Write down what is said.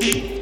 Beep.